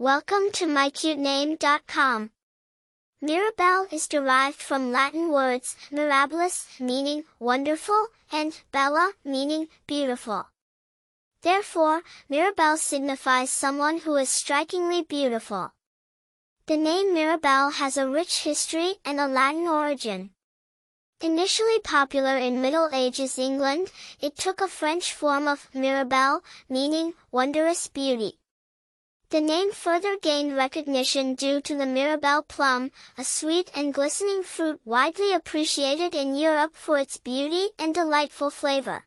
Welcome to mycutename.com. Mirabelle is derived from Latin words mirabilis, meaning wonderful, and bella, meaning beautiful. Therefore, Mirabelle signifies someone who is strikingly beautiful. The name Mirabelle has a rich history and a Latin origin. Initially popular in Middle Ages England, it took a French form of Mirabelle, meaning wondrous beauty. The name further gained recognition due to the Mirabelle plum, a sweet and glistening fruit widely appreciated in Europe for its beauty and delightful flavor.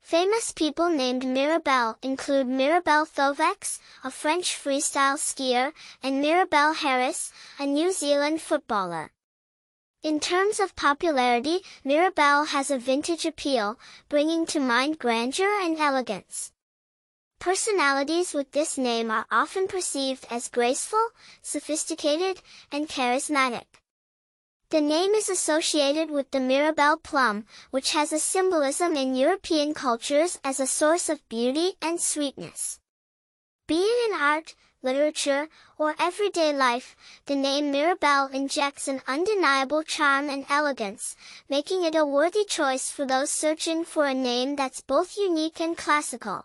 Famous people named Mirabelle include Mirabelle Thovex, a French freestyle skier, and Mirabelle Harris, a New Zealand footballer. In terms of popularity, Mirabelle has a vintage appeal, bringing to mind grandeur and elegance. Personalities with this name are often perceived as graceful, sophisticated, and charismatic. The name is associated with the Mirabelle plum, which has a symbolism in European cultures as a source of beauty and sweetness. Be it in art, literature, or everyday life, the name Mirabelle injects an undeniable charm and elegance, making it a worthy choice for those searching for a name that's both unique and classical.